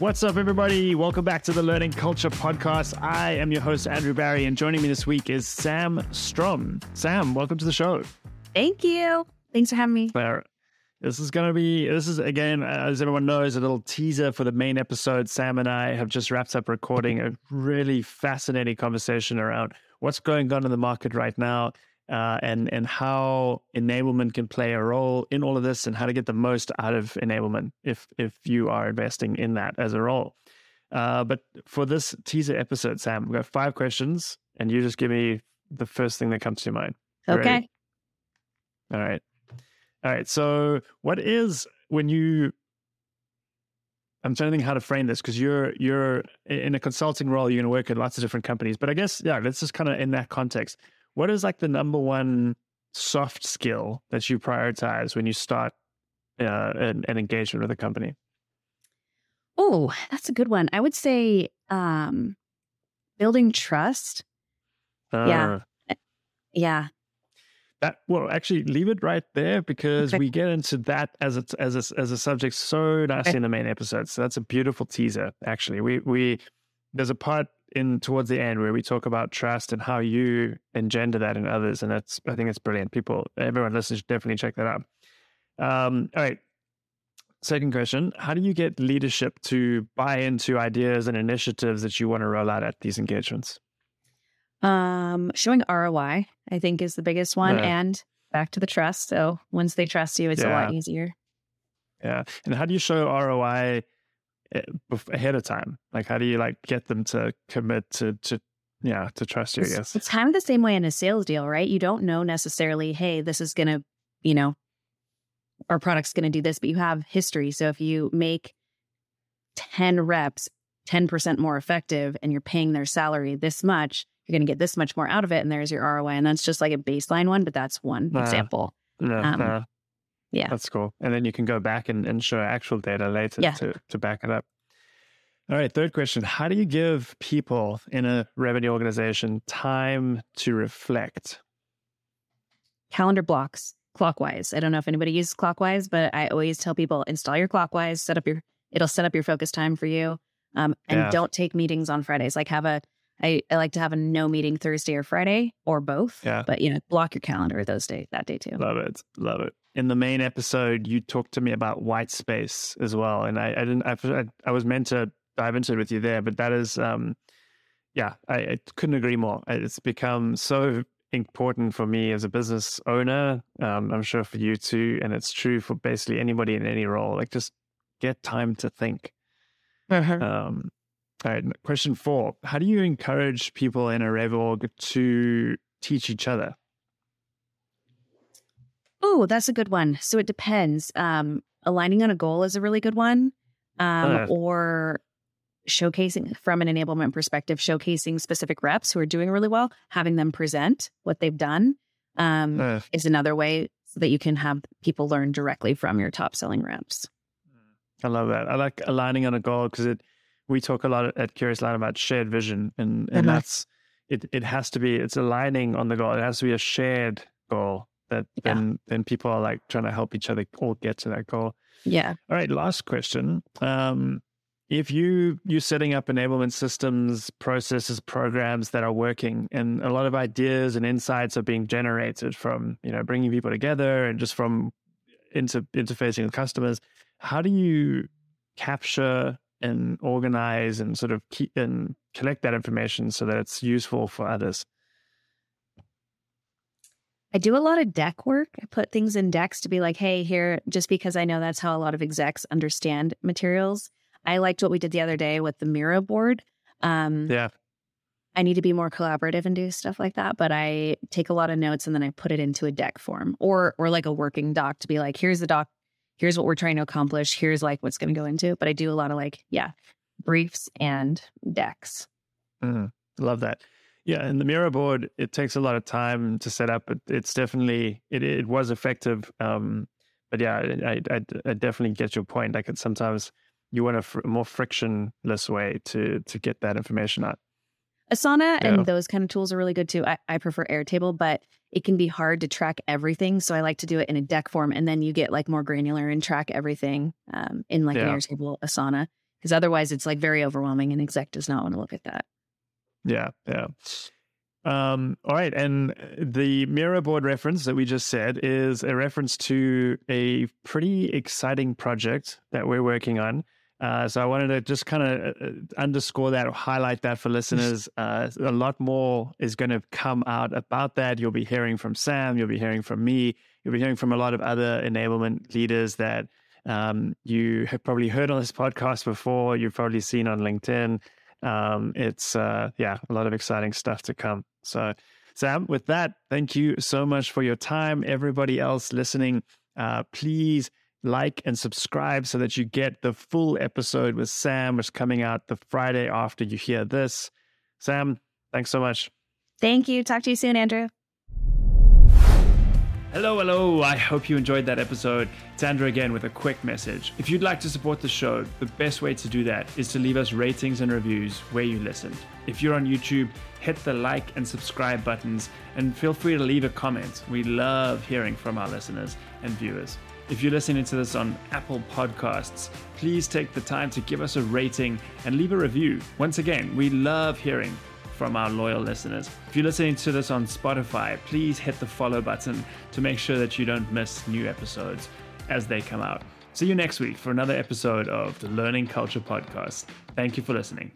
What's up, everybody? Welcome back to the Learning Culture Podcast. I am your host, Andrew Barry, and joining me this week is Sam Strom. Sam, welcome to the show. Thank you. Thanks for having me. There. This is going to be, this is again, as everyone knows, a little teaser for the main episode. Sam and I have just wrapped up recording a really fascinating conversation around what's going on in the market right now uh, and and how enablement can play a role in all of this, and how to get the most out of enablement if if you are investing in that as a role. Uh, but for this teaser episode, Sam, we've got five questions, and you just give me the first thing that comes to mind. Okay. Ready? All right. All right. So, what is when you I'm trying to think how to frame this because you're you're in a consulting role. You're going to work at lots of different companies, but I guess yeah, let's just kind of in that context what is like the number one soft skill that you prioritize when you start uh, an, an engagement with a company? Oh, that's a good one. I would say um, building trust. Uh, yeah. Yeah. That well, actually, leave it right there because okay. we get into that as a as a as a subject so nicely okay. in the main episode. So that's a beautiful teaser. Actually, we we there's a part in towards the end where we talk about trust and how you engender that in others, and that's I think it's brilliant. People, everyone listening should definitely check that out. Um, all right. Second question: How do you get leadership to buy into ideas and initiatives that you want to roll out at these engagements? Um, showing ROI, I think, is the biggest one, yeah. and back to the trust. So once they trust you, it's yeah. a lot easier. Yeah, and how do you show ROI? Ahead of time? Like, how do you like get them to commit to to yeah to trust you? It's, yes, it's kind of the same way in a sales deal, right? You don't know necessarily, hey, this is gonna, you know, our product's gonna do this, but you have history. So if you make ten reps, ten percent more effective, and you're paying their salary this much, you're gonna get this much more out of it, and there's your ROI. And that's just like a baseline one, but that's one uh, example. um, yeah. That's cool. And then you can go back and, and show actual data later yeah. to, to back it up. All right. Third question How do you give people in a revenue organization time to reflect? Calendar blocks clockwise. I don't know if anybody uses clockwise, but I always tell people install your clockwise, set up your, it'll set up your focus time for you. Um, and yeah. don't take meetings on Fridays. Like have a, I, I like to have a no meeting Thursday or Friday or both. Yeah. But you know, block your calendar those day that day too. Love it. Love it in the main episode, you talked to me about white space as well, and I, I didn't. I, I was meant to dive into it with you there, but that is, um, yeah, I, I couldn't agree more. It's become so important for me as a business owner. Um, I'm sure for you too, and it's true for basically anybody in any role. Like, just get time to think. Uh-huh. Um, all right, question four: How do you encourage people in a rev org to teach each other? Oh, that's a good one. So it depends. Um, aligning on a goal is a really good one. Um, uh, or showcasing from an enablement perspective, showcasing specific reps who are doing really well, having them present what they've done um, uh, is another way so that you can have people learn directly from your top selling reps. I love that. I like aligning on a goal because it. We talk a lot at Curious Lion about shared vision, and and uh-huh. that's it. It has to be. It's aligning on the goal. It has to be a shared goal that yeah. then then people are like trying to help each other all get to that goal. Yeah. All right. Last question. Um, if you you're setting up enablement systems, processes, programs that are working, and a lot of ideas and insights are being generated from you know bringing people together and just from inter- interfacing with customers, how do you capture and organize and sort of keep and collect that information so that it's useful for others? I do a lot of deck work. I put things in decks to be like, hey, here, just because I know that's how a lot of execs understand materials. I liked what we did the other day with the Miro board. Um, yeah. I need to be more collaborative and do stuff like that, but I take a lot of notes and then I put it into a deck form or or like a working doc to be like, here's the doc, here's what we're trying to accomplish, here's like what's going to go into. But I do a lot of like, yeah, briefs and decks. Mm, love that. Yeah, and the Miro board it takes a lot of time to set up. But it's definitely it it was effective. Um, but yeah, I, I, I definitely get your point. Like sometimes you want a fr- more frictionless way to to get that information out. Asana yeah. and those kind of tools are really good too. I, I prefer Airtable, but it can be hard to track everything. So I like to do it in a deck form, and then you get like more granular and track everything um, in like yeah. an Airtable Asana. because otherwise it's like very overwhelming and exec does not want to look at that. Yeah, yeah. Um, all right. And the Miro board reference that we just said is a reference to a pretty exciting project that we're working on. Uh, so I wanted to just kind of uh, uh, underscore that or highlight that for listeners. Uh, a lot more is going to come out about that. You'll be hearing from Sam. You'll be hearing from me. You'll be hearing from a lot of other enablement leaders that um, you have probably heard on this podcast before. You've probably seen on LinkedIn. Um, it's uh, yeah, a lot of exciting stuff to come. So, Sam, with that, thank you so much for your time. Everybody else listening, uh, please like and subscribe so that you get the full episode with Sam, which is coming out the Friday after you hear this. Sam, thanks so much. Thank you. Talk to you soon, Andrew. Hello, hello. I hope you enjoyed that episode. It's Andrew again with a quick message. If you'd like to support the show, the best way to do that is to leave us ratings and reviews where you listened. If you're on YouTube, hit the like and subscribe buttons and feel free to leave a comment. We love hearing from our listeners and viewers. If you're listening to this on Apple Podcasts, please take the time to give us a rating and leave a review. Once again, we love hearing from our loyal listeners. If you're listening to this on Spotify, please hit the follow button to make sure that you don't miss new episodes as they come out. See you next week for another episode of the Learning Culture Podcast. Thank you for listening.